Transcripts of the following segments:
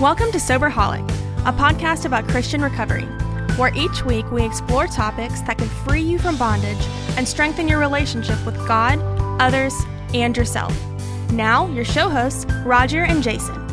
Welcome to Soberholic, a podcast about Christian recovery, where each week we explore topics that can free you from bondage and strengthen your relationship with God, others, and yourself. Now, your show hosts, Roger and Jason.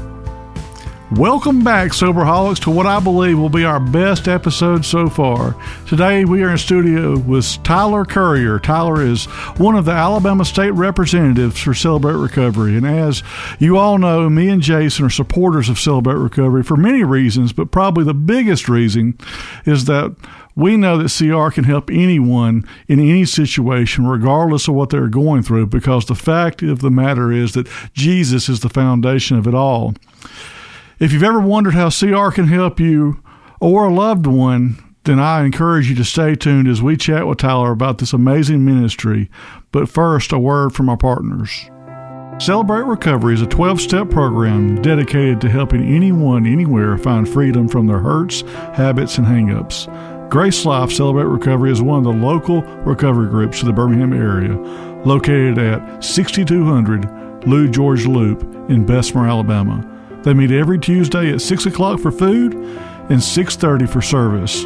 Welcome back, Soberholics, to what I believe will be our best episode so far. Today we are in studio with Tyler Currier. Tyler is one of the Alabama State representatives for Celebrate Recovery. And as you all know, me and Jason are supporters of Celebrate Recovery for many reasons, but probably the biggest reason is that we know that CR can help anyone in any situation, regardless of what they're going through, because the fact of the matter is that Jesus is the foundation of it all. If you've ever wondered how CR can help you or a loved one, then I encourage you to stay tuned as we chat with Tyler about this amazing ministry. But first, a word from our partners. Celebrate Recovery is a 12 step program dedicated to helping anyone, anywhere find freedom from their hurts, habits, and hangups. Grace Life Celebrate Recovery is one of the local recovery groups to the Birmingham area, located at 6200 Lou George Loop in Bessemer, Alabama. They meet every Tuesday at 6 o'clock for food and 6.30 for service.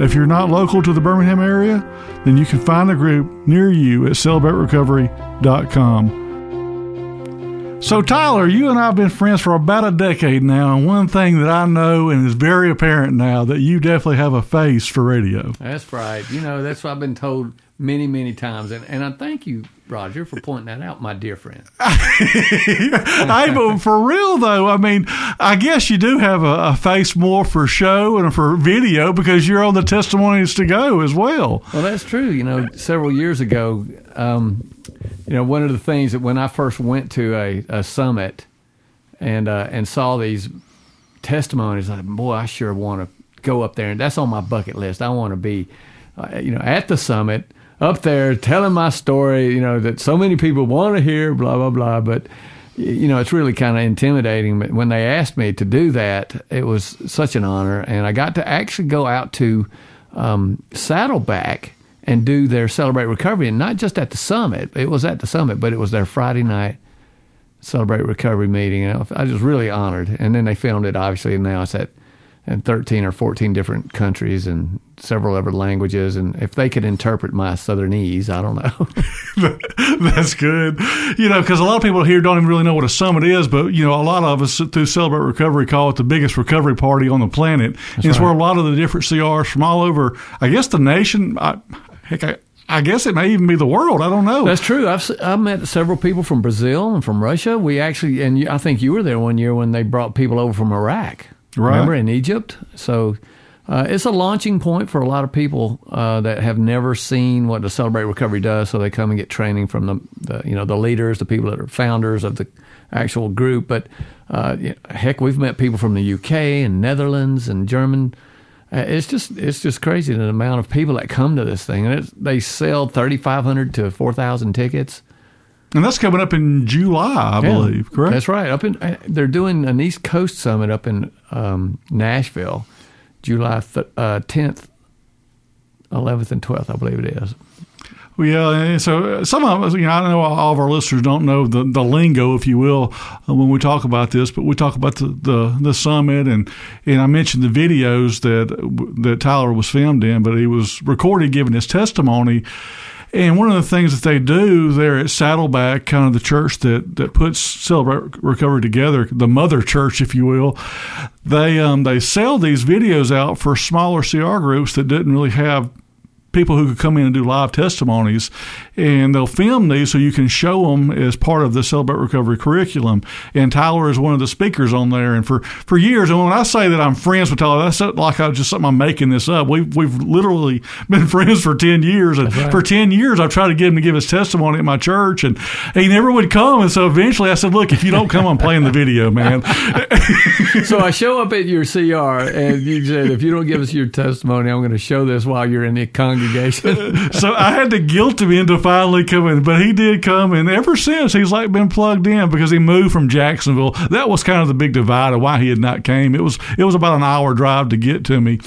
If you're not local to the Birmingham area, then you can find a group near you at celebraterecovery.com. So, Tyler, you and I have been friends for about a decade now, and one thing that I know and is very apparent now that you definitely have a face for radio. That's right. You know, that's what I've been told many, many times. And, and I thank you, Roger, for pointing that out, my dear friend. hey, but for real though, I mean, I guess you do have a, a, face more for show and for video because you're on the testimonies to go as well. Well, that's true. You know, several years ago, um, you know, one of the things that when I first went to a, a summit and uh, and saw these testimonies, like, boy, I sure want to go up there, and that's on my bucket list. I want to be, uh, you know, at the summit up there telling my story, you know, that so many people want to hear, blah, blah, blah. But, you know, it's really kind of intimidating. But when they asked me to do that, it was such an honor. And I got to actually go out to um, Saddleback and do their Celebrate Recovery. And not just at the summit, it was at the summit, but it was their Friday night Celebrate Recovery meeting. And I was really honored. And then they filmed it, obviously, and now it's at in 13 or 14 different countries and several other languages. And if they could interpret my Southernese, I don't know. That's good. You know, because a lot of people here don't even really know what a summit is, but, you know, a lot of us through Celebrate Recovery call it the biggest recovery party on the planet. That's it's right. where a lot of the different CRs from all over, I guess the nation, I, heck, I, I guess it may even be the world. I don't know. That's true. I've I've met several people from Brazil and from Russia. We actually, and I think you were there one year when they brought people over from Iraq right. remember, in Egypt. So uh, it's a launching point for a lot of people uh, that have never seen what the Celebrate Recovery does. So they come and get training from the, the you know the leaders, the people that are founders of the actual group. But uh, heck, we've met people from the UK and Netherlands and German. Uh, it's just it's just crazy the amount of people that come to this thing, and they sell thirty five hundred to four thousand tickets. And that's coming up in July, I yeah, believe. Correct. That's right. Up in uh, they're doing an East Coast summit up in um, Nashville, July uh, tenth, eleventh, and twelfth. I believe it is. Well, yeah, so some of us, you know, I know all of our listeners don't know the, the lingo, if you will, uh, when we talk about this, but we talk about the, the, the, summit, and, and I mentioned the videos that that Tyler was filmed in, but he was recorded giving his testimony. And one of the things that they do there at Saddleback, kind of the church that, that puts Celebrate Recovery together, the mother church, if you will, they um, they sell these videos out for smaller CR groups that didn't really have people who could come in and do live testimonies, and they'll film these so you can show them as part of the Celebrate Recovery curriculum. And Tyler is one of the speakers on there. And for, for years, and when I say that I'm friends with Tyler, that's like I just something I'm making this up. We've we've literally been friends for ten years, and right. for ten years I've tried to get him to give his testimony at my church, and he never would come. And so eventually I said, "Look, if you don't come, I'm playing the video, man." so I show up at your CR, and you said, "If you don't give us your testimony, I'm going to show this while you're in the congregation." Congregation. so I had to guilt him into finally coming, but he did come, and ever since he's like been plugged in because he moved from Jacksonville. That was kind of the big divide of why he had not came. It was it was about an hour drive to get to me.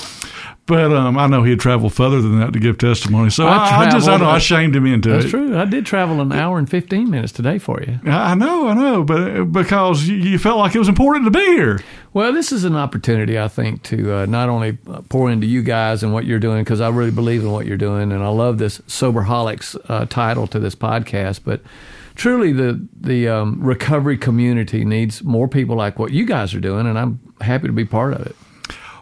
But um, I know he had traveled further than that to give testimony. So I I, I just I know I shamed him into That's it. That's true. I did travel an hour and 15 minutes today for you. I know, I know, but because you, you felt like it was important to be here. Well, this is an opportunity, I think, to uh, not only pour into you guys and what you're doing, because I really believe in what you're doing, and I love this Soberholics uh, title to this podcast. But truly, the the um, recovery community needs more people like what you guys are doing, and I'm happy to be part of it.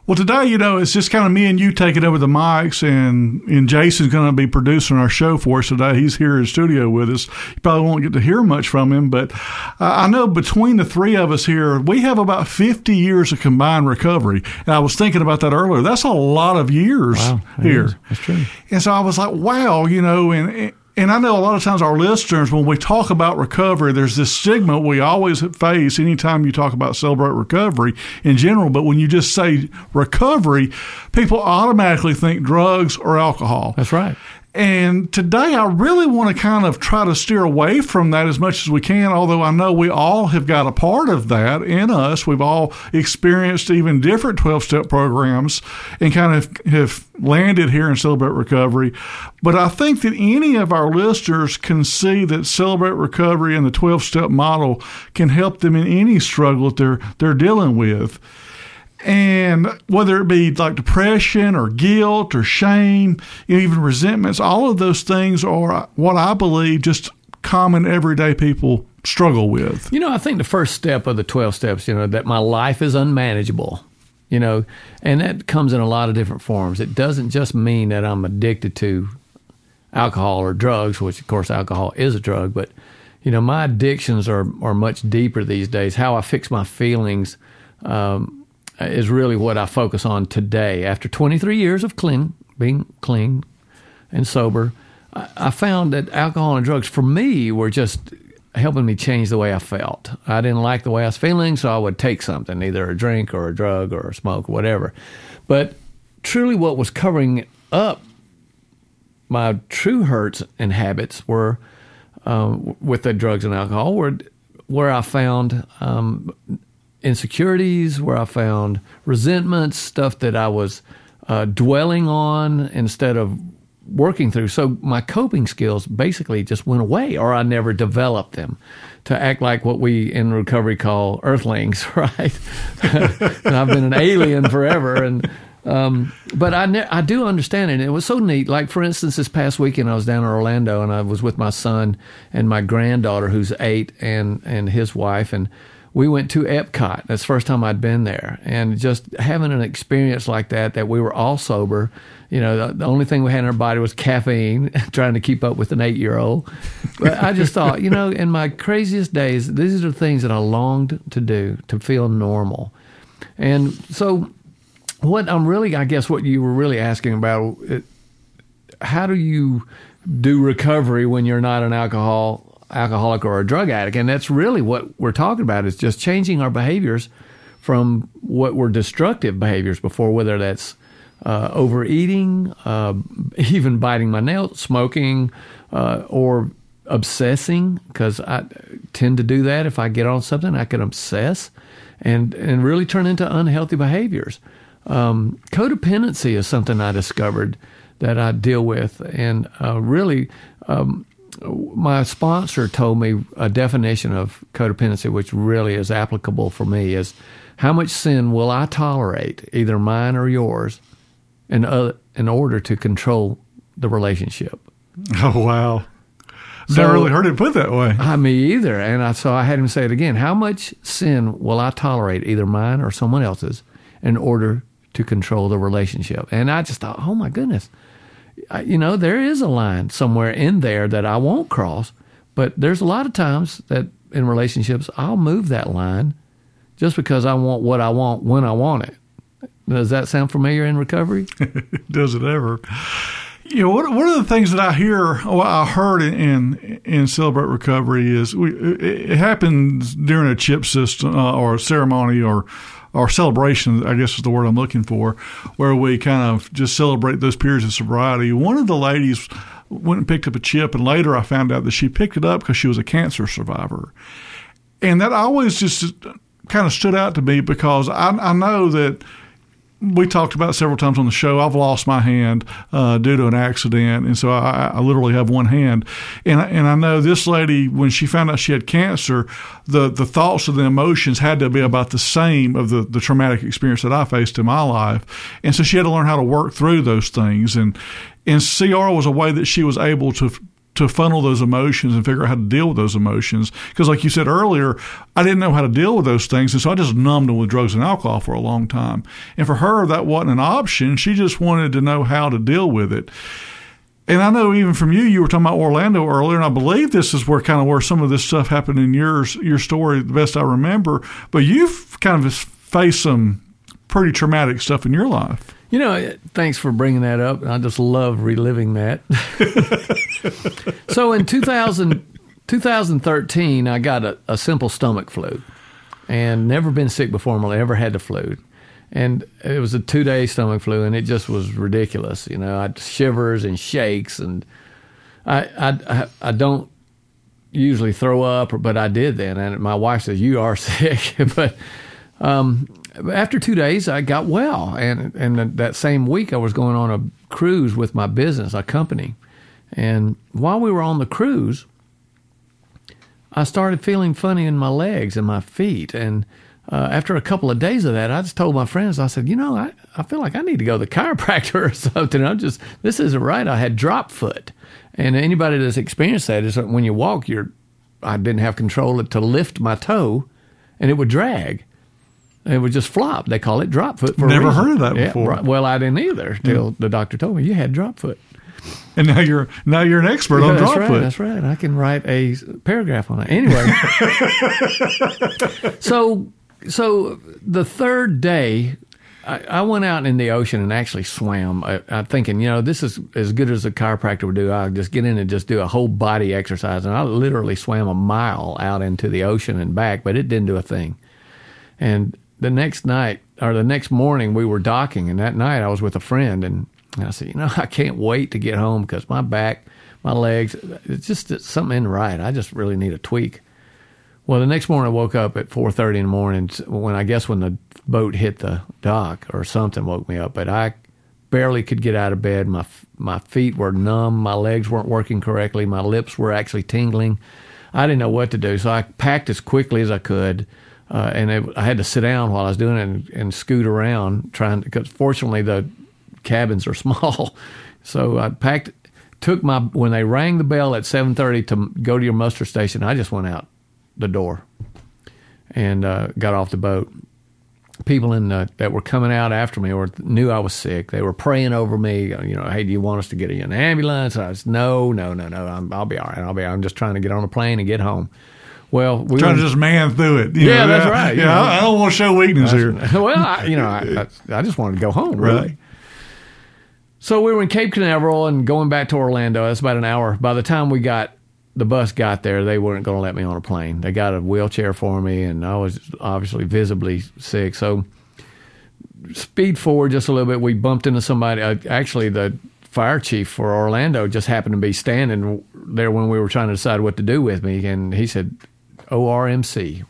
Well, today, you know, it's just kind of me and you taking over the mics, and and Jason's going to be producing our show for us today. He's here in studio with us. You probably won't get to hear much from him, but uh, I know between the three of us here, we have about 50 years of combined recovery. And I was thinking about that earlier. That's a lot of years Wow, here. is. That's true. And so I was like, wow, you know, and and I know a lot of times our listeners, when we talk about recovery, there's this stigma we always face anytime you talk about celebrate recovery in general. But when you just say recovery, people automatically think drugs or alcohol. That's right. And today, I really want to kind of try to steer away from that as much as we can. Although I know we all have got a part of that in us. We've all experienced even different 12 step programs and kind of have landed here in Celebrate Recovery. But I think that any of our listeners can see that Celebrate Recovery and the 12 step model can help them in any struggle that they're, they're dealing with. And whether it be like depression or guilt or shame, even resentments, all of those things are what I believe just common everyday people struggle with. You know, I think the first step of the 12 steps, you know, that my life is unmanageable, you know, and that comes in a lot of different forms. It doesn't just mean that I'm addicted to alcohol or drugs, which of course alcohol is a drug, but you know, my addictions are, are much deeper these days. How I fix my feelings um, is really what I focus on today. After 23 years of clean, being clean and sober, I, found that alcohol and drugs for me were just helping me change the way I felt. I didn't like the way I was feeling, so I would take something, either a drink or a drug or a smoke or whatever. But truly, what was covering up my true hurts and habits were um, with the drugs and alcohol, were where I found um, insecurities, where I found resentments, stuff that I was uh, dwelling on instead of working through. So my coping skills basically just went away, or I never developed them to act like what we in recovery call earthlings, right? I've been an alien forever, and um, but I ne- I do understand it. It was so neat. Like for instance, this past weekend I was down in Orlando, and I was with my son and my granddaughter, who's eight, and and his wife, and we went to Epcot. That's the first time I'd been there, and just having an experience like that, that we were all sober. You know, the, the only thing we had in our body was caffeine, trying to keep up with an eight-year-old. But I just thought, you know, in my craziest days, these are the things that I longed to do to feel normal. And so, what I'm really, I guess, what you were really asking about, it, how do you do recovery when you're not an alcohol alcoholic or a drug addict? And that's really what we're talking about is just changing our behaviors from what were destructive behaviors before, whether that's uh, overeating, uh, even biting my nails, smoking, uh, or obsessing, because I tend to do that. If I get on something, I can obsess and, and really turn into unhealthy behaviors. Um, codependency is something I discovered that I deal with, and uh, really, um, my sponsor told me a definition of codependency, which really is applicable for me, is how much sin will I tolerate, either mine or yours, in uh, in order to control the relationship. Oh, wow. So- Never really heard it put that way. I me either, and I so I had him say it again. How much sin will I tolerate, either mine or someone else's, in order to control the relationship? And I just thought, oh my goodness, you know, there is a line somewhere in there that I won't cross, but there's a lot of times that in relationships I'll move that line just because I want what I want when I want it. Does that sound familiar in recovery? Does it ever? You know, one of the things that I hear, well, I heard in, in Celebrate Recovery is we, it, it happens during a chip system uh, or a ceremony or or celebration. I guess is the word I'm looking for, where we kind of just celebrate those periods of sobriety. One of the ladies went and picked up a chip, and later I found out that she picked it up because she was a cancer survivor, and that always just kind of stood out to me because I, I know that we talked about several times on the show. I've lost my hand uh, due to an accident, and so I, I, literally have one hand. And and I know this lady when she found out she had cancer, the the thoughts and the emotions had to be about the same of the the traumatic experience that I faced in my life, and so she had to learn how to work through those things. And and CR was a way that she was able to to funnel those emotions and figure out how to deal with those emotions. Because, like you said earlier, I didn't know how to deal with those things, and so I just numbed them with drugs and alcohol for a long time. And for her, that wasn't an option. She just wanted to know how to deal with it. And I know even from you, you were talking about Orlando earlier, and I believe this is where kind of where some of this stuff happened in yours, your story, the best I remember. But you've kind of faced some pretty traumatic stuff in your life. You know, thanks for bringing that up. I just love reliving that. so in 2000, 2013, I got a, a, simple stomach flu and never been sick before. I ever had the flu. And it was a two day stomach flu, and it just was ridiculous. You know, I had shivers and shakes, and I, I, I don't usually throw up, but I did then. And my wife says, You are sick. but um, after two days, I got well, and and that same week I was going on a cruise with my business, a company, and while we were on the cruise, I started feeling funny in my legs and my feet, and uh, after a couple of days of that, I just told my friends, I said, you know, I, I feel like I need to go to the chiropractor or something. I'm just this isn't right. I had drop foot, and anybody that's experienced that is when you walk, you're I didn't have control to lift my toe, and it would drag it would just flop. They call it drop foot. For Never heard of that yeah, before. Well, I didn't either till yeah. the doctor told me you had drop foot. And now you're now you're an expert yeah, on drop right, foot. That's right. I can write a paragraph on it. Anyway, so so the third day, I, I, went out in the ocean and actually swam. I, am thinking, you know, this is as good as a chiropractor would do. I'll just get in and just do a whole body exercise. And I literally swam a mile out into the ocean and back, but it didn't do a thing. And the next night or the next morning we were docking, and that night I was with a friend, and I said, you know, I can't wait to get home because my back, my legs, it's just it's something in right. I just really need a tweak. Well, the next morning I woke up at four thirty in the morning when I guess when the boat hit the dock or something woke me up, but I barely could get out of bed. My my feet were numb, my legs weren't working correctly, my lips were actually tingling. I didn't know what to do, so I packed as quickly as I could uh, and it, I had to sit down while I was doing it and, and scoot around trying because fortunately the cabins are small, so I packed took my when they rang the bell at 7:30 to go to your muster station I just went out the door and uh, got off the boat. People in the, that were coming out after me or knew I was sick. They were praying over me you know hey do you want us to get you an ambulance? I was no no no no i will be all right I'll be I'm just trying to get on a plane and get home well, we trying were, to just man through it. yeah, know, that's right. Yeah, know, I don't want to show weakness here. Well, I, you know, I, I, I, just wanted to go home. Really. Right. So we were in Cape Canaveral and going back to Orlando. That's about an hour. By the time we got the bus got there, they weren't going to let me on a plane. They got a wheelchair for me, and I was obviously visibly sick. So speed forward just a little bit. We bumped into somebody. Uh, actually, the fire chief for Orlando just happened to be standing there when we were trying to decide what to do with me, and he said, ORMC,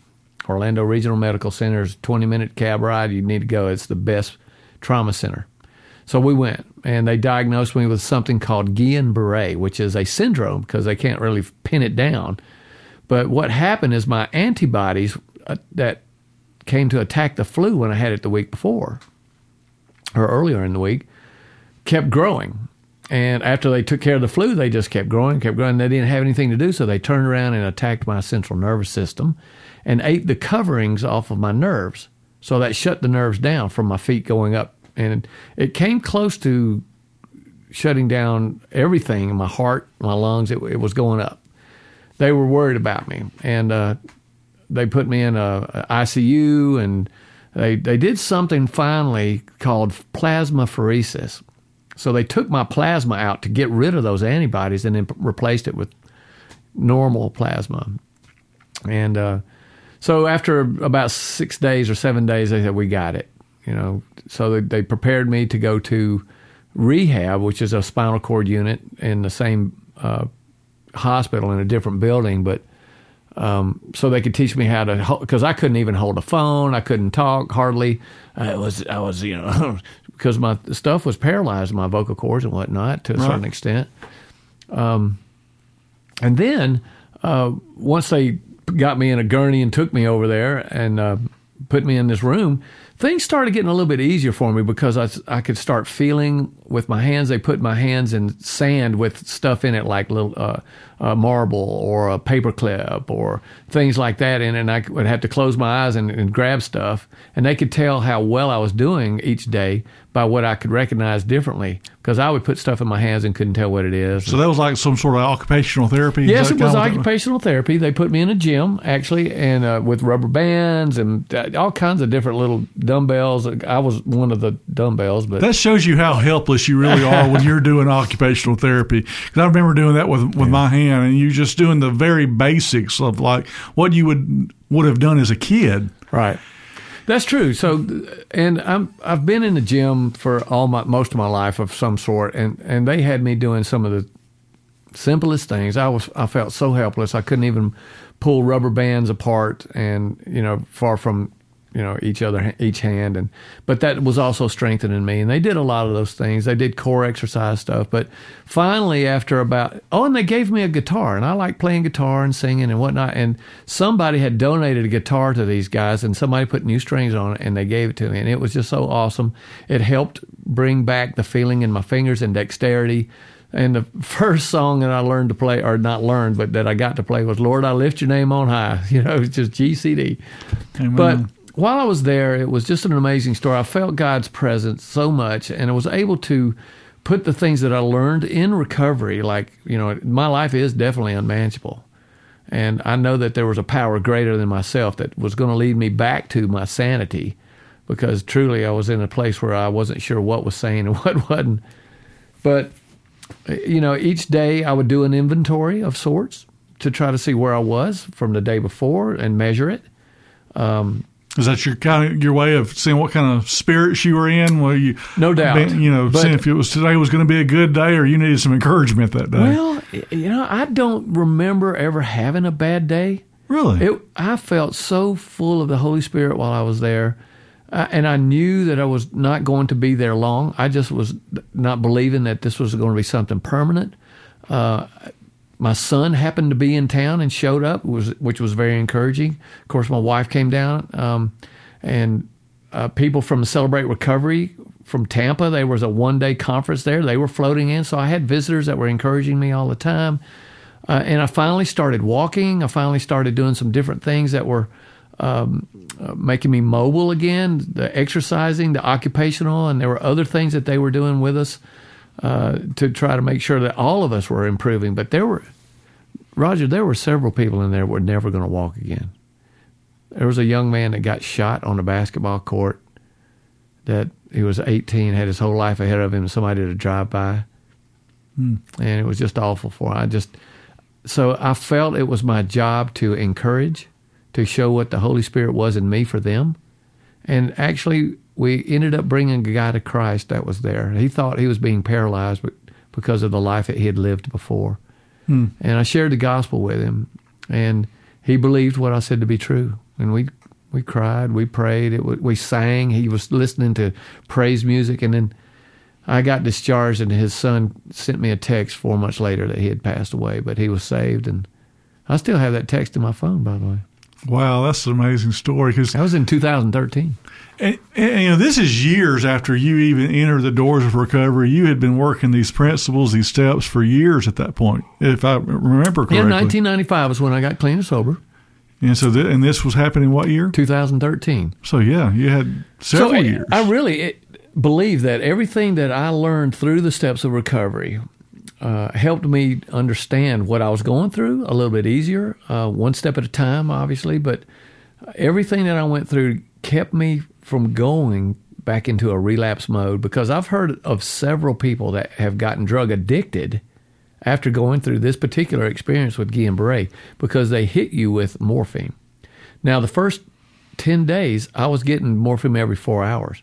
Orlando Regional Medical Center Center's 20 minute cab ride. You need to go. It's the best trauma center. So we went, and they diagnosed me with something called Guillain Barre, which is a syndrome because they can't really pin it down. But what happened is my antibodies uh, that came to attack the flu when I had it the week before or earlier in the week kept growing. And after they took care of the flu, they just kept growing, kept growing. They didn't have anything to do, so they turned around and attacked my central nervous system and ate the coverings off of my nerves. So that shut the nerves down from my feet going up. And it came close to shutting down everything my heart, my lungs. It, it was going up. They were worried about me. And uh, they put me in a, a ICU and they, they did something finally called plasmapheresis so they took my plasma out to get rid of those antibodies and then replaced it with normal plasma. And uh, so after about six days or seven days, they said, We got it. You know, so they, they prepared me to go to rehab, which is a spinal cord unit in the same uh, hospital in a different building. But Um, so they could teach me how to because I couldn't even hold a phone. I couldn't talk hardly. I was I was you know because my stuff was paralyzed, my vocal cords and whatnot to a Right. certain extent. Um, and then uh, once they got me in a gurney and took me over there and uh, put me in this room, things started getting a little bit easier for me because I, I could start feeling with my hands. They put my hands in sand with stuff in it like little uh, uh, marble or a paperclip or things like that in it. And I would have to close my eyes and, and grab stuff. And they could tell how well I was doing each day by what I could recognize differently because I would put stuff in my hands and couldn't tell what it is. So that was like some sort of occupational therapy. Yes, it was occupational therapy. They put me in a gym actually, and uh, with rubber bands and uh, all kinds of different little dumbbells. I was one of the dumbbells, but That shows you how helpless you really are when you're doing occupational therapy. Because I remember doing that with with my hand, and you're just doing the very basics of like what you would would have done as a kid. right. That's true. So, and I'm I've been in the gym for all my most of my life of some sort, and and they had me doing some of the simplest things. I was I felt so helpless. I couldn't even pull rubber bands apart, and you know, far from you know each other each hand. And but that was also strengthening me. And they did a lot of those things. They did core exercise stuff. But finally, after about oh, and they gave me a guitar, and I like playing guitar and singing and whatnot. And somebody had donated a guitar to these guys, and somebody put new strings on it, and they gave it to me, and it was just so awesome. It helped bring back the feeling in my fingers and dexterity. And the first song that I learned to play, or not learned, but that I got to play was "Lord, I Lift Your Name on High." You know, it's just GCD. Amen. But while I was there, it was just an amazing story. I felt God's presence so much, and I was able to put the things that I learned in recovery. Like you know, my life is definitely unmanageable, and I know that there was a power greater than myself that was going to lead me back to my sanity, because truly I was in a place where I wasn't sure what was saying and what wasn't. But you know, each day I would do an inventory of sorts to try to see where I was from the day before and measure it. Um, Is that your kind of your way of seeing what kind of spirits you were in? Where you No doubt. you know, But- seeing if it was today was going to be a good day or you needed some encouragement that day. Well, you know, I don't remember ever having a bad day. really, It, I felt so full of the Holy Spirit while I was there, uh, and I knew that I was not going to be there long. I just was not believing that this was going to be something permanent. Uh, my son happened to be in town and showed up, was which was very encouraging. Of course, my wife came down, um, and uh, people from Celebrate Recovery from Tampa. There was a one day conference there. They were floating in, so I had visitors that were encouraging me all the time. Uh, and I finally started walking. I finally started doing some different things that were um, uh, making me mobile again. The exercising, the occupational, and there were other things that they were doing with us uh, to try to make sure that all of us were improving. But there were, Roger, there were several people in there that were never going to walk again. There was a young man that got shot on a basketball court. That he was 18, had his whole life ahead of him. And somebody did a drive by, and it was just awful for him. I just so I felt it was my job to encourage, to show what the Holy Spirit was in me for them. And actually, we ended up bringing a guy to Christ that was there. He thought he was being paralyzed be- because of the life that he had lived before. Hmm. And I shared the gospel with him, and he believed what I said to be true. And we we cried, we prayed, it, we sang. He was listening to praise music, and then I got discharged, and his son sent me a text four months later that he had passed away, but he was saved. And I still have that text in my phone, by the way. Wow, that's an amazing story because That was in 2013. And, and, you know, this is years after you even entered the doors of recovery. You had been working these principles, these steps for years at that point, if I remember correctly. Yeah, 1995 was when I got clean and sober. And so, th- and this was happening what year? 2013. So yeah, you had several so I- years. I really believe that everything that I learned through the steps of recovery uh, helped me understand what I was going through a little bit easier, uh, one step at a time, obviously. But everything that I went through kept me from going back into a relapse mode because I've heard of several people that have gotten drug addicted after going through this particular experience with Guillain Barre because they hit you with morphine. Now, the first 10 days, I was getting morphine every four hours.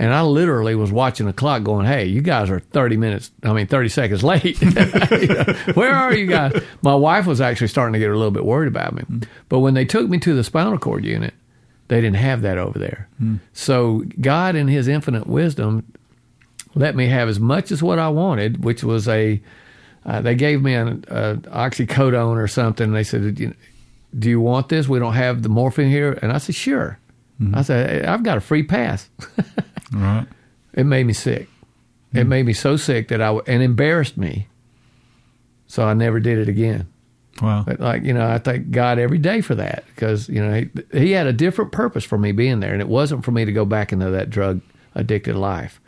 And I literally was watching the clock going, hey, you guys are 30 minutes, I mean, 30 seconds late. You know, Where are you guys? My wife was actually starting to get a little bit worried about me. But when they took me to the spinal cord unit, they didn't have that over there. So God, in His infinite wisdom, let me have as much as what I wanted, which was a, uh, they gave me an oxycodone or something. They said, "Do you- do you want this? We don't have the morphine here. And I said, sure. I said, I've got a free pass. Right. It made me sick. It made me so sick that I and embarrassed me. So I never did it again. Wow. But like you know, I thank God every day for that because you know he, he had a different purpose for me being there, and it wasn't for me to go back into that drug addicted life.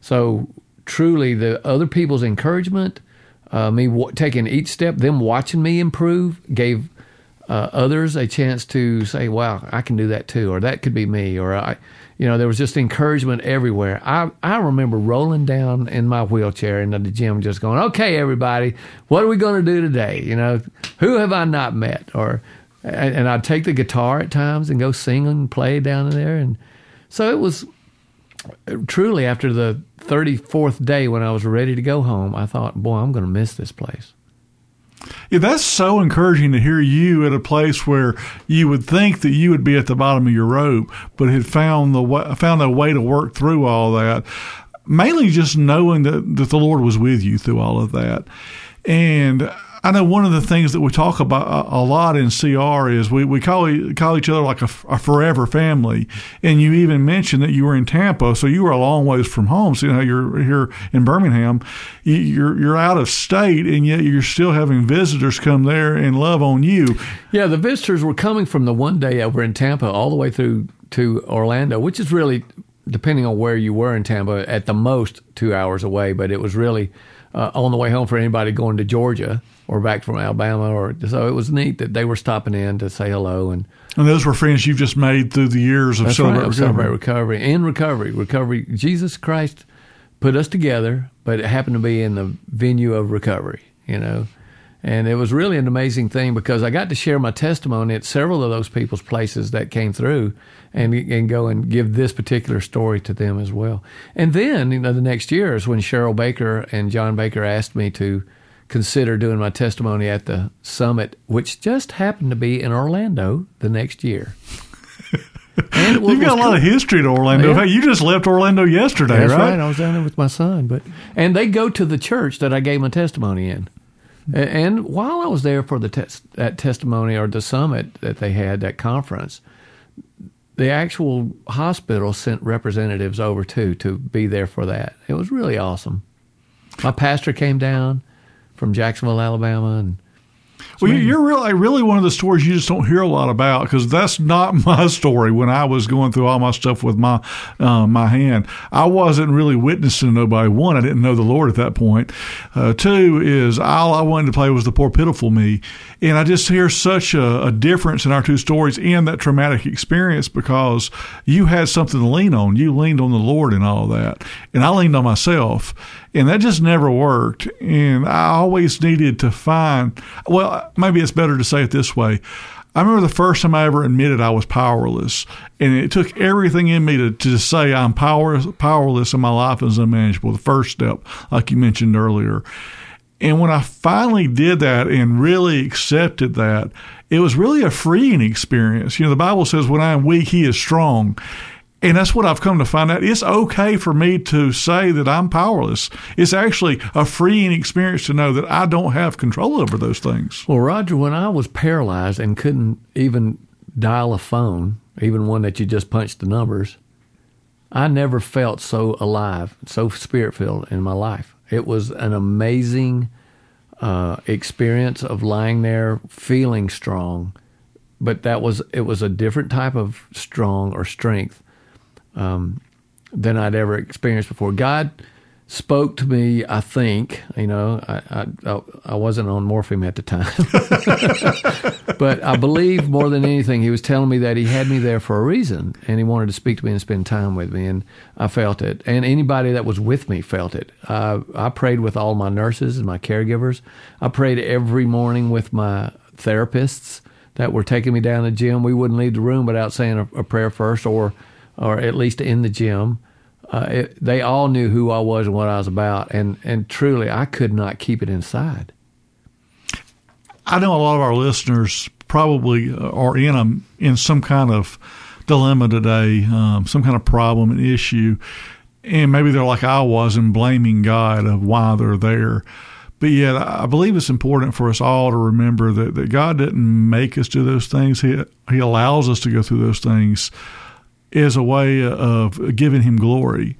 So truly, the other people's encouragement, uh, me w- taking each step, them watching me improve, gave uh, others a chance to say, "Wow, I can do that too," or "That could be me," or I, you know, there was just encouragement everywhere. I I remember rolling down in my wheelchair into the gym, just going, "Okay, everybody, what are we going to do today?" You know, who have I not met? Or and, and I'd take the guitar at times and go sing and play down there, and so it was truly after the 34th day when I was ready to go home, I thought, boy, I'm going to miss this place. Yeah, that's so encouraging to hear you at a place where you would think that you would be at the bottom of your rope, but had found the found a way to work through all that. Mainly just knowing that, that the Lord was with you through all of that. And I know one of the things that we talk about a, a lot in CR is we, we call call each other like a forever family. And you even mentioned that you were in Tampa, so you were a long ways from home. So you know you're here in Birmingham, you, you're you're out of state, and yet you're still having visitors come there and love on you. Yeah, the visitors were coming from the one day over in Tampa all the way through to Orlando, which is really, depending on where you were in Tampa, at the most two hours away. But it was really uh, on the way home for anybody going to Georgia or back from Alabama. Or so it was neat that they were stopping in to say hello and And those were friends you've just made through the years of Celebrate right, Recovery. Celebrate Recovery. In recovery, recovery. Jesus Christ put us together, but it happened to be in the venue of recovery, you know. And it was really an amazing thing because I got to share my testimony at several of those people's places that came through and, and go and give this particular story to them as well. And then, you know, the next year is when Cheryl Baker and John Baker asked me to consider doing my testimony at the summit, which just happened to be in Orlando the next year. And You've got a lot cool- of history to Orlando. Yeah. Hey, you just left Orlando yesterday, that's right? right. I was down there with my son, but and they go to the church that I gave my testimony in. And while I was there for the tes- that testimony or the summit that they had that conference, the actual hospital sent representatives over too to be there for that. It was really awesome. My pastor came down from Jacksonville, Alabama, and Well, you- you're really really one of the stories you just don't hear a lot about because that's not my story. When I was going through all my stuff with my uh, my hand, I wasn't really witnessing nobody. One, I didn't know the Lord at that point. Uh, two is all I wanted to play was the poor pitiful me, and I just hear such a, a difference in our two stories and that traumatic experience because you had something to lean on. You leaned on the Lord and all that, and I leaned on myself and that just never worked. And I always needed to find, well, maybe it's better to say it this way. I remember the first time I ever admitted I was powerless, and it took everything in me to, to say I'm power, powerless and my life is unmanageable. The first step, like you mentioned earlier. And when I finally did that and really accepted that, it was really a freeing experience. You know, the Bible says, when I am weak, he is strong. And that's what I've come to find out. It's okay for me to say that I'm powerless. It's actually a freeing experience to know that I don't have control over those things. Well, Roger, when I was paralyzed and couldn't even dial a phone, even one that you just punched the numbers, I never felt so alive, so spirit filled in my life. It was an amazing uh, experience of lying there feeling strong, but that was it was a different type of strong or strength um, than I'd ever experienced before. God spoke to me. I think you know I I, I wasn't on morphine at the time, but I believe more than anything He was telling me that He had me there for a reason, and He wanted to speak to me and spend time with me, and I felt it. And anybody that was with me felt it. Uh, I prayed with all my nurses and my caregivers. I prayed every morning with my therapists that were taking me down to the gym. We wouldn't leave the room without saying a, a prayer first, or or at least in the gym. uh, it, they all knew who I was and what I was about, and and truly, I could not keep it inside. I know a lot of our listeners probably are in a in some kind of dilemma today, um, some kind of problem, an issue, and maybe they're like I was and blaming God of why they're there. But yet, I believe it's important for us all to remember that, that God didn't make us do those things. He He allows us to go through those things as a way of giving Him glory.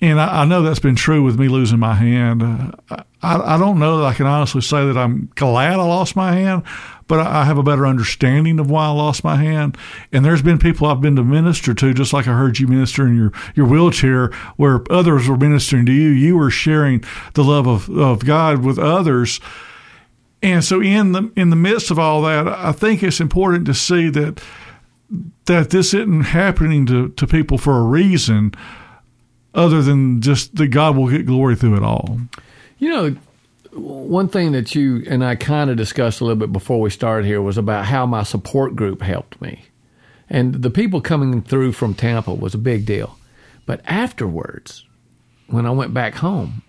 And I, I know that's been true with me losing my hand. I, I, don't know that I can honestly say that I'm glad I lost my hand, but I have a better understanding of why I lost my hand. And there's been people I've been to minister to, just like I heard you minister in your, your wheelchair, where others were ministering to you. You were sharing the love of, of God with others. And so in the in the midst of all that, I think it's important to see that that this isn't happening to, to people for a reason other than just that God will get glory through it all. You know, one thing that you and I kind of discussed a little bit before we started here was about how my support group helped me. And the people coming through from Tampa was a big deal. But afterwards, when I went back home,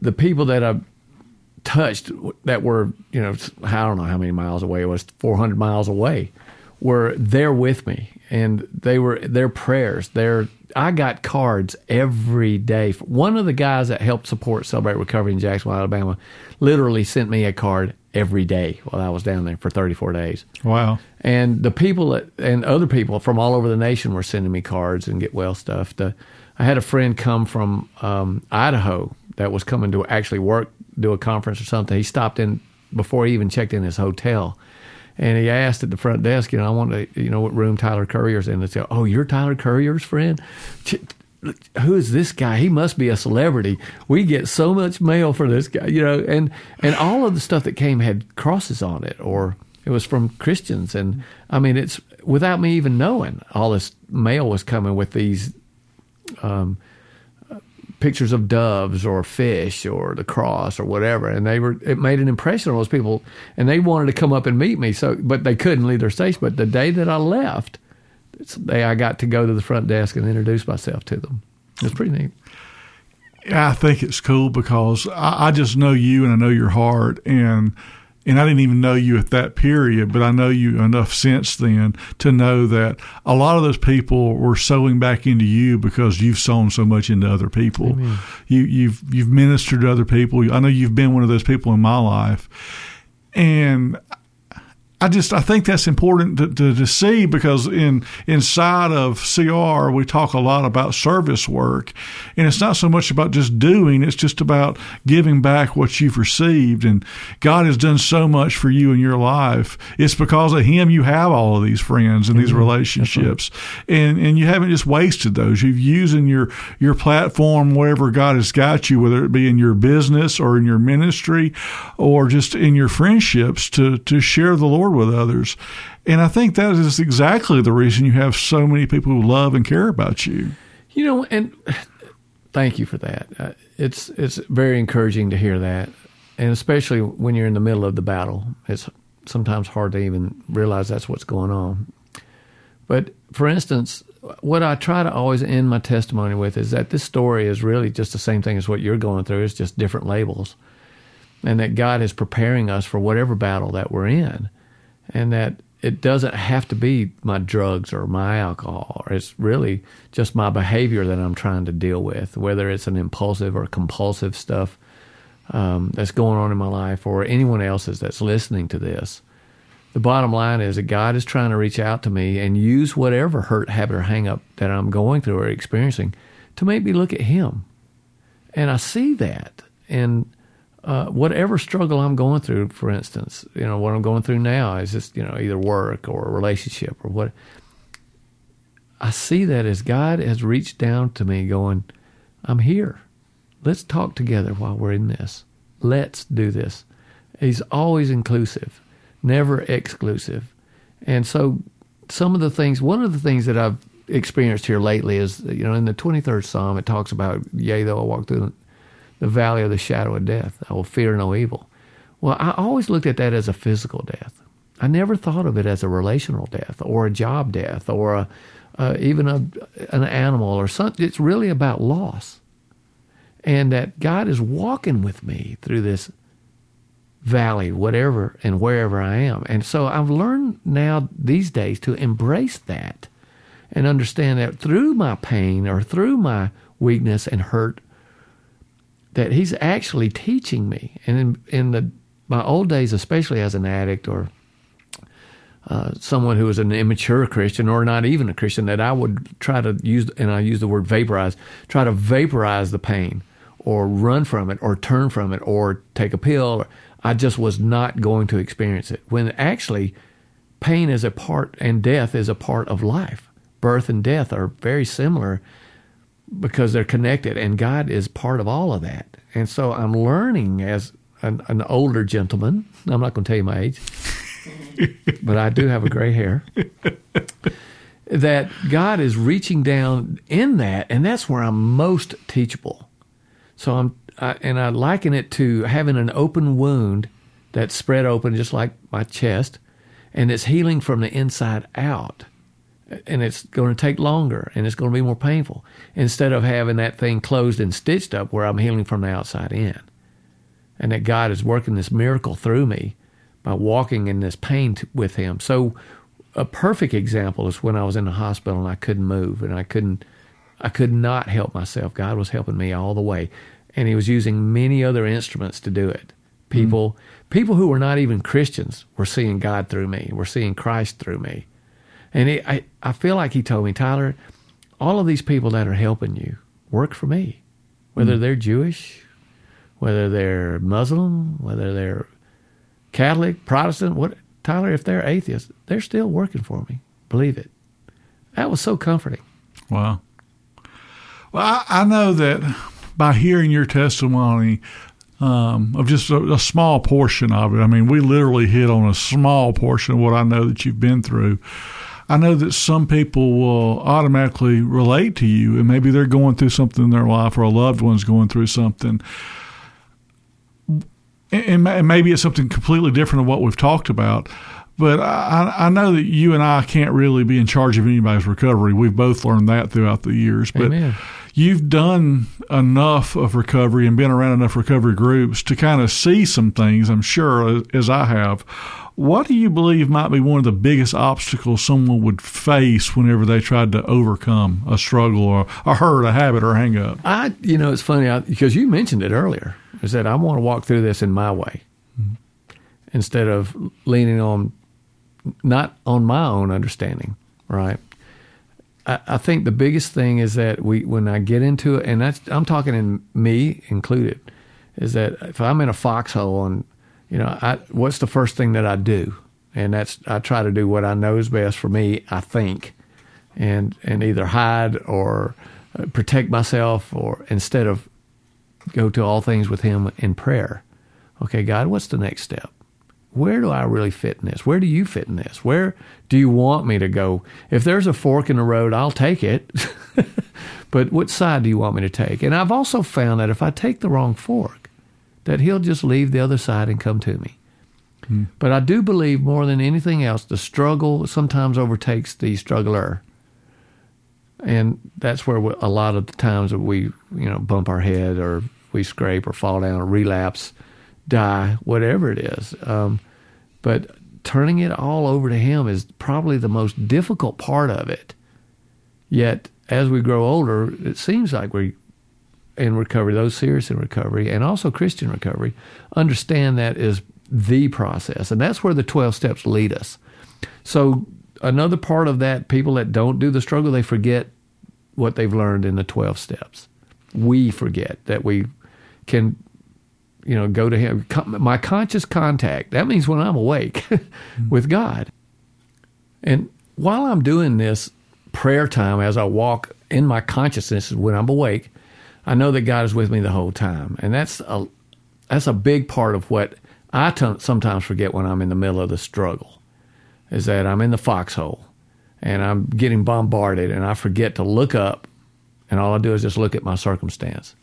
the people that I touched that were, you know, I don't know how many miles away, it was 400 miles away, were there with me. And they were, their prayers, their I got cards every day. One of the guys that helped support Celebrate Recovery in Jacksonville, Alabama, literally sent me a card every day while I was down there for 34 days. Wow. And the people that, and other people from all over the nation were sending me cards and get well stuff. The, I had a friend come from um, Idaho that was coming to actually work, do a conference or something. He stopped in before he even checked in his hotel and he asked at the front desk, you know, I want to, you know, what room Tyler Currier's in. They said, oh, you're Tyler Currier's friend? Who is this guy? He must be a celebrity. We get so much mail for this guy, you know, and and all of the stuff that came had crosses on it, or it was from Christians, and I mean, it's without me even knowing, all this mail was coming with these um, pictures of doves or fish or the cross or whatever, and they were it made an impression on those people, and they wanted to come up and meet me. So, but they couldn't leave their station. But the day that I left, it's the day I got to go to the front desk and introduce myself to them. It was pretty neat. I think it's cool because I, I just know you and I know your heart and and I didn't even know you at that period, but I know you enough since then to know that a lot of those people were sowing back into you because you've sown so much into other people. Amen. You, you've you've ministered to other people. I know you've been one of those people in my life, and I just I think that's important to, to, to, see because in inside of CR we talk a lot about service work, and it's not so much about just doing; it's just about giving back what you've received. And God has done so much for you in your life. It's because of Him you have all of these friends and these mm-hmm. relationships, right. and and you haven't just wasted those. You've using your your platform wherever God has got you, whether it be in your business or in your ministry, or just in your friendships to to share the Lord with others. And I think that is exactly the reason you have so many people who love and care about you. You know, and thank you for that. Uh, it's it's very encouraging to hear that, and especially when you're in the middle of the battle, it's sometimes hard to even realize that's what's going on. But for instance, what I try to always end my testimony with is that this story is really just the same thing as what you're going through. It's just different labels and that God is preparing us for whatever battle that we're in, and that it doesn't have to be my drugs or my alcohol. It's really just my behavior that I'm trying to deal with, whether it's an impulsive or compulsive stuff um, that's going on in my life or anyone else's that's listening to this. The bottom line is that God is trying to reach out to me and use whatever hurt, habit, or hang up that I'm going through or experiencing to make me look at Him. And I see that. And uh, whatever struggle I'm going through, for instance, you know, what I'm going through now is just, you know, either work or a relationship or what. I see that as God has reached down to me going, I'm here. Let's talk together while we're in this. Let's do this. He's always inclusive, never exclusive. And so, some of the things, one of the things that I've experienced here lately is, you know, in the 23rd Psalm, it talks about, yea, though I walk through the valley of the shadow of death. I will fear no evil. Well, I always looked at that as a physical death. I never thought of it as a relational death or a job death or a, uh, even a, an animal or something. It's really about loss. And that God is walking with me through this valley, whatever and wherever I am. And so I've learned now these days to embrace that and understand that through my pain or through my weakness and hurt, that He's actually teaching me. And in, in the my old days, especially as an addict or uh, someone who was an immature Christian or not even a Christian, that I would try to use, and I use the word vaporize, try to vaporize the pain or run from it or turn from it or take a pill. I just was not going to experience it. When actually, pain is a part and death is a part of life. Birth and death are very similar because they're connected, and God is part of all of that. And so I'm learning as an, an older gentleman. I'm not going to tell you my age but I do have a gray hair. that God is reaching down in that, and that's where I'm most teachable. So I'm, I, and I liken it to having an open wound that's spread open, just like my chest, and it's healing from the inside out. And it's going to take longer and it's going to be more painful instead of having that thing closed and stitched up where I'm healing from the outside in. And that God is working this miracle through me by walking in this pain t- with him. So a perfect example is when I was in the hospital and I couldn't move and I couldn't I could not help myself. God was helping me all the way. And he was using many other instruments to do it. People mm-hmm. people who were not even Christians were seeing God through me, were seeing Christ through me. And it, I, I feel like he told me, Tyler, all of these people that are helping you work for me, whether mm-hmm. they're Jewish, whether they're Muslim, whether they're Catholic, Protestant, what Tyler, if they're atheists, they're still working for me. Believe it. That was so comforting. Wow. Well, I, I know that by hearing your testimony um, of just a, a, small portion of it, I mean, we literally hit on a small portion of what I know that you've been through. I know that some people will automatically relate to you, and maybe they're going through something in their life, or a loved one's going through something and, maybe it's something completely different than what we've talked about. But I, I, know that you and I can't really be in charge of anybody's recovery. We've both learned that throughout the years. But Amen. you've done enough of recovery and been around enough recovery groups to kind of see some things, I'm sure, as I have. What do you believe might be one of the biggest obstacles someone would face whenever they tried to overcome a struggle or a hurt, a habit, or a hang up? I, you know, it's funny I, because you mentioned it earlier is that I want to walk through this in my way mm-hmm. instead of leaning on not on my own understanding, right? I, I, think the biggest thing is that we when I get into it, and that's I'm talking in me included, is that if I'm in a foxhole and you know, I, what's the first thing that I do? And that's I try to do what I know is best for me. I think, and and either hide or uh, protect myself, or instead of go to all things with Him in prayer. Okay, God, what's the next step? Where do I really fit in this? Where do you fit in this? Where do you want me to go? If there's a fork in the road, I'll take it. but what side do you want me to take? And I've also found that if I take the wrong fork, that He'll just leave the other side and come to me. Hmm. But I do believe more than anything else, the struggle sometimes overtakes the struggler and that's where a lot of the times that we you know bump our head or we scrape or fall down or relapse, die, whatever it is. Um, but turning it all over to Him is probably the most difficult part of it. Yet, as we grow older, it seems like we, in recovery, those serious in recovery, and also Christian recovery, understand that is the process. And that's where the 12 steps lead us. So, another part of that, people that don't do the struggle, they forget what they've learned in the 12 steps. We forget that we can you know go to him my conscious contact that means when i'm awake mm-hmm. with god and while i'm doing this prayer time as i walk in my consciousness when i'm awake i know that god is with me the whole time and that's a that's a big part of what I t- sometimes forget when i'm in the middle of the struggle is that i'm in the foxhole and i'm getting bombarded and i forget to look up and all i do is just look at my circumstance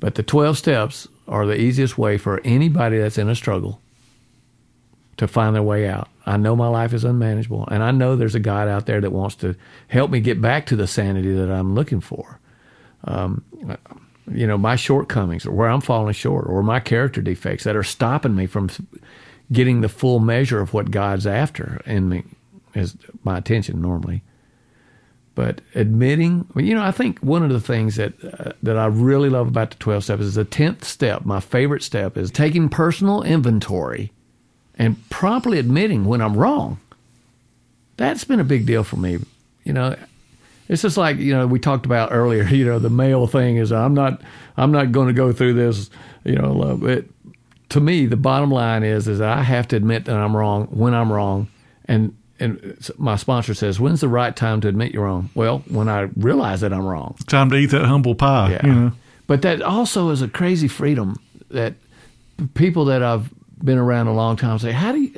but the 12 steps are the easiest way for anybody that's in a struggle to find their way out. I know my life is unmanageable, and I know there's a God out there that wants to help me get back to the sanity that I'm looking for. Um, you know, my shortcomings or where I'm falling short or my character defects that are stopping me from getting the full measure of what God's after in me is my attention normally. But admitting, you know, I think one of the things that uh, that I really love about the 12 steps is the 10th step. My favorite step is taking personal inventory and promptly admitting when I'm wrong. That's been a big deal for me. You know, it's just like you know we talked about earlier. You know, the male thing is I'm not I'm not going to go through this. You know, it, to me the bottom line is is I have to admit that I'm wrong when I'm wrong, and and my sponsor says, "When's the right time to admit you're wrong?" Well, when I realize that I'm wrong. Time to eat that humble pie. Yeah. You know. But that also is a crazy freedom that people that I've been around a long time say, "How do you?"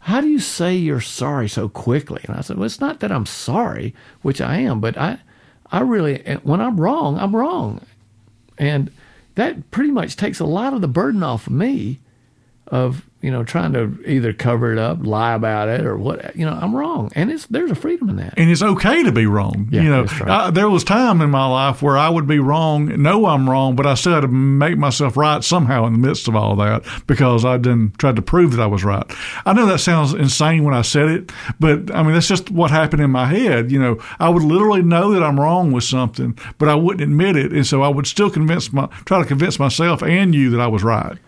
How do you say you're sorry so quickly? And I said, well, it's not that I'm sorry, which I am, but I, I really, when I'm wrong, I'm wrong. And that pretty much takes a lot of the burden off of me of you know, trying to either cover it up, lie about it, or what. You know, I'm wrong, and it's there's a freedom in that, and it's okay to be wrong. Yeah, you know, right. I, there was time in my life where I would be wrong, know I'm wrong, but I still had to make myself right somehow in the midst of all that because I didn't tried to prove that I was right. I know that sounds insane when I said it, but I mean that's just what happened in my head. You know, I would literally know that I'm wrong with something, but I wouldn't admit it, and so I would still convince my try to convince myself and you that I was right.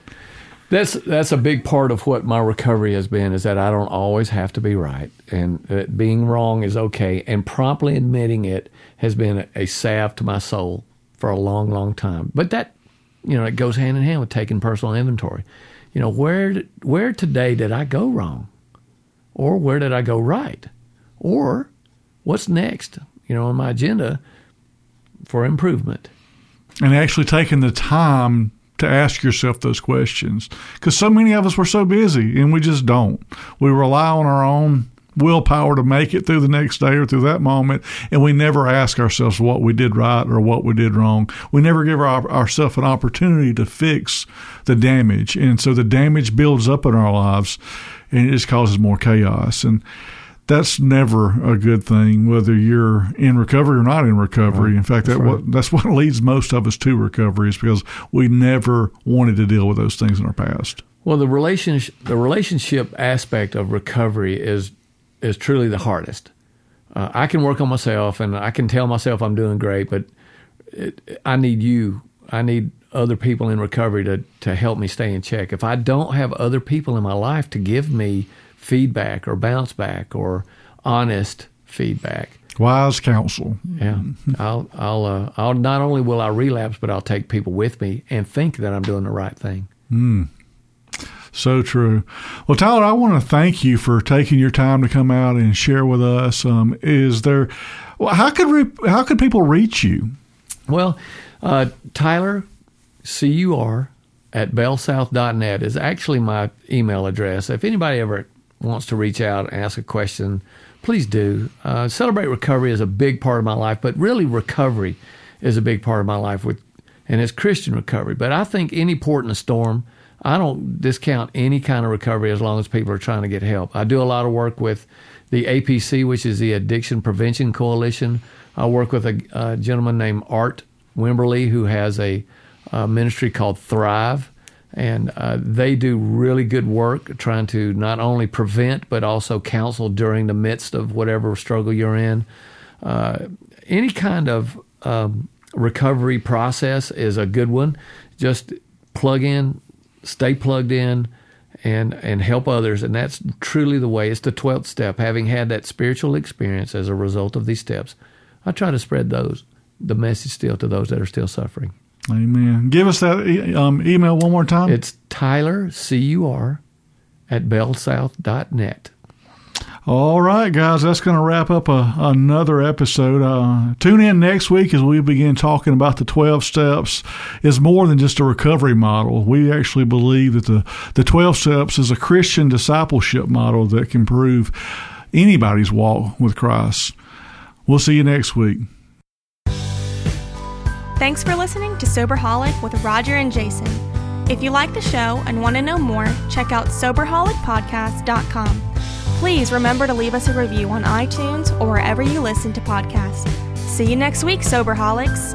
That's that's a big part of what my recovery has been is that I don't always have to be right, and that being wrong is okay. And promptly admitting it has been a salve to my soul for a long, long time. But that, you know, it goes hand in hand with taking personal inventory. You know, where where today did I go wrong, or where did I go right, or what's next? You know, on my agenda for improvement. And actually taking the time to ask yourself those questions because so many of us were so busy and we just don't. We rely on our own willpower to make it through the next day or through that moment, and we never ask ourselves what we did right or what we did wrong. We never give our, ourselves an opportunity to fix the damage, and so the damage builds up in our lives, and it just causes more chaos. And that's never a good thing, whether you're in recovery or not in recovery. Right. In fact, that's, that right. what, that's what leads most of us to recovery is because we never wanted to deal with those things in our past. Well, the relationship the relationship aspect of recovery is is truly the hardest. Uh, I can work on myself and I can tell myself I'm doing great, but it, I need you. I need other people in recovery to to help me stay in check. If I don't have other people in my life to give me feedback or bounce back or honest feedback. Wise counsel. Yeah, I'll I'll uh, I'll not only will I relapse, but I'll take people with me and think that I'm doing the right thing. Mm. So true. Well, Tyler, I want to thank you for taking your time to come out and share with us. Um, is there? Well, how could re, how could people reach you? Well, uh, Tyler, C U R at bellsouth.net is actually my email address. If anybody ever wants to reach out and ask a question, please do. Uh, Celebrate Recovery is a big part of my life, but really recovery is a big part of my life with, and it's Christian recovery. But I think any port in a storm, I don't discount any kind of recovery as long as people are trying to get help. I do a lot of work with the APC, which is the Addiction Prevention Coalition. I work with a, a gentleman named Art Wimberly who has a, a ministry called Thrive and uh, they do really good work trying to not only prevent but also counsel during the midst of whatever struggle you're in. Uh, any kind of um, recovery process is a good one. Just plug in, stay plugged in, and and help others. And that's truly the way. It's the twelfth step. Having had that spiritual experience as a result of these steps, I try to spread those the message still to those that are still suffering. Amen. Give us that e- um, email one more time. It's Tyler, C U R, at bellsouth.net. All right, guys, that's going to wrap up a, another episode. Uh, tune in next week as we begin talking about the 12 steps. It's more than just a recovery model. We actually believe that the, the 12 steps is a Christian discipleship model that can prove anybody's walk with Christ. We'll see you next week. Thanks for listening to Soberholic with Roger and Jason. If you like the show and want to know more, check out SoberholicPodcast.com. Please remember to leave us a review on iTunes or wherever you listen to podcasts. See you next week, Soberholics.